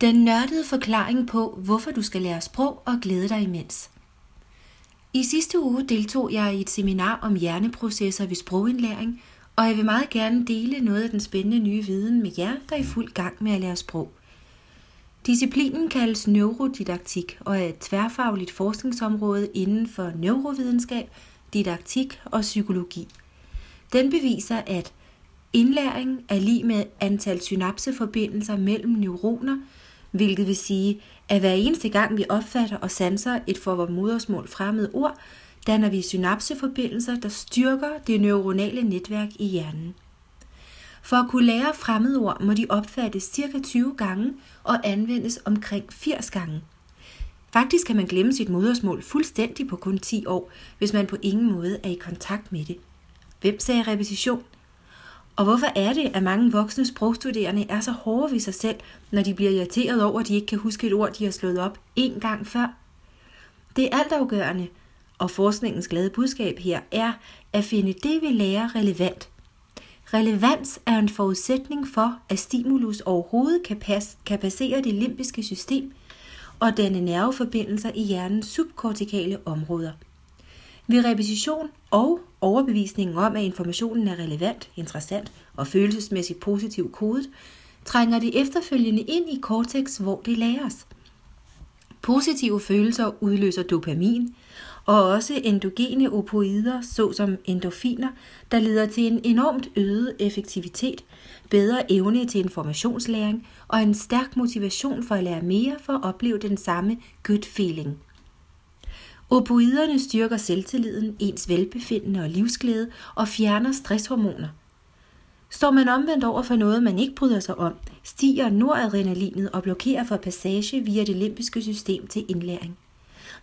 Den nørdede forklaring på, hvorfor du skal lære sprog og glæde dig imens. I sidste uge deltog jeg i et seminar om hjerneprocesser ved sprogindlæring, og jeg vil meget gerne dele noget af den spændende nye viden med jer, der er i fuld gang med at lære sprog. Disciplinen kaldes neurodidaktik og er et tværfagligt forskningsområde inden for neurovidenskab, didaktik og psykologi. Den beviser, at indlæring er lige med antal synapseforbindelser mellem neuroner – hvilket vil sige, at hver eneste gang vi opfatter og sanser et for vores modersmål fremmed ord, danner vi synapseforbindelser, der styrker det neuronale netværk i hjernen. For at kunne lære fremmedord må de opfattes ca. 20 gange og anvendes omkring 80 gange. Faktisk kan man glemme sit modersmål fuldstændig på kun 10 år, hvis man på ingen måde er i kontakt med det. Hvem sagde repetition? Og hvorfor er det, at mange voksne sprogstuderende er så hårde ved sig selv, når de bliver irriteret over, at de ikke kan huske et ord, de har slået op en gang før? Det er altafgørende, og forskningens glade budskab her er at finde det, vi lærer relevant. Relevans er en forudsætning for, at stimulus overhovedet kan, passe, kan passere det limbiske system og danne nerveforbindelser i hjernens subkortikale områder – ved repetition og overbevisningen om, at informationen er relevant, interessant og følelsesmæssigt positivt kodet, trænger det efterfølgende ind i cortex, hvor det læres. Positive følelser udløser dopamin, og også endogene opoider, såsom endorfiner, der leder til en enormt øget effektivitet, bedre evne til informationslæring og en stærk motivation for at lære mere for at opleve den samme good feeling. Opoiderne styrker selvtilliden, ens velbefindende og livsglæde og fjerner stresshormoner. Står man omvendt over for noget, man ikke bryder sig om, stiger noradrenalinet og blokerer for passage via det limbiske system til indlæring.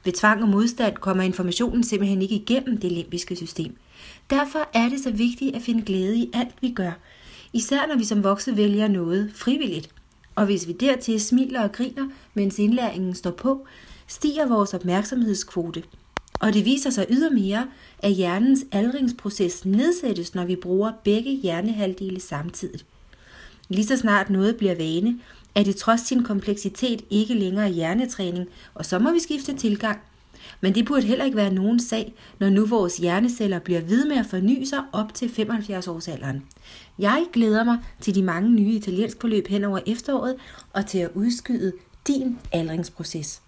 Ved tvang og modstand kommer informationen simpelthen ikke igennem det limbiske system. Derfor er det så vigtigt at finde glæde i alt, vi gør, især når vi som voksne vælger noget frivilligt. Og hvis vi dertil smiler og griner, mens indlæringen står på, stiger vores opmærksomhedskvote, og det viser sig ydermere, at hjernens aldringsproces nedsættes, når vi bruger begge hjernehalvdele samtidig. Lige så snart noget bliver vane, er det trods sin kompleksitet ikke længere hjernetræning, og så må vi skifte tilgang. Men det burde heller ikke være nogen sag, når nu vores hjerneceller bliver ved med at forny sig op til 75 års alderen. Jeg glæder mig til de mange nye italiensk forløb hen over efteråret og til at udskyde din aldringsproces.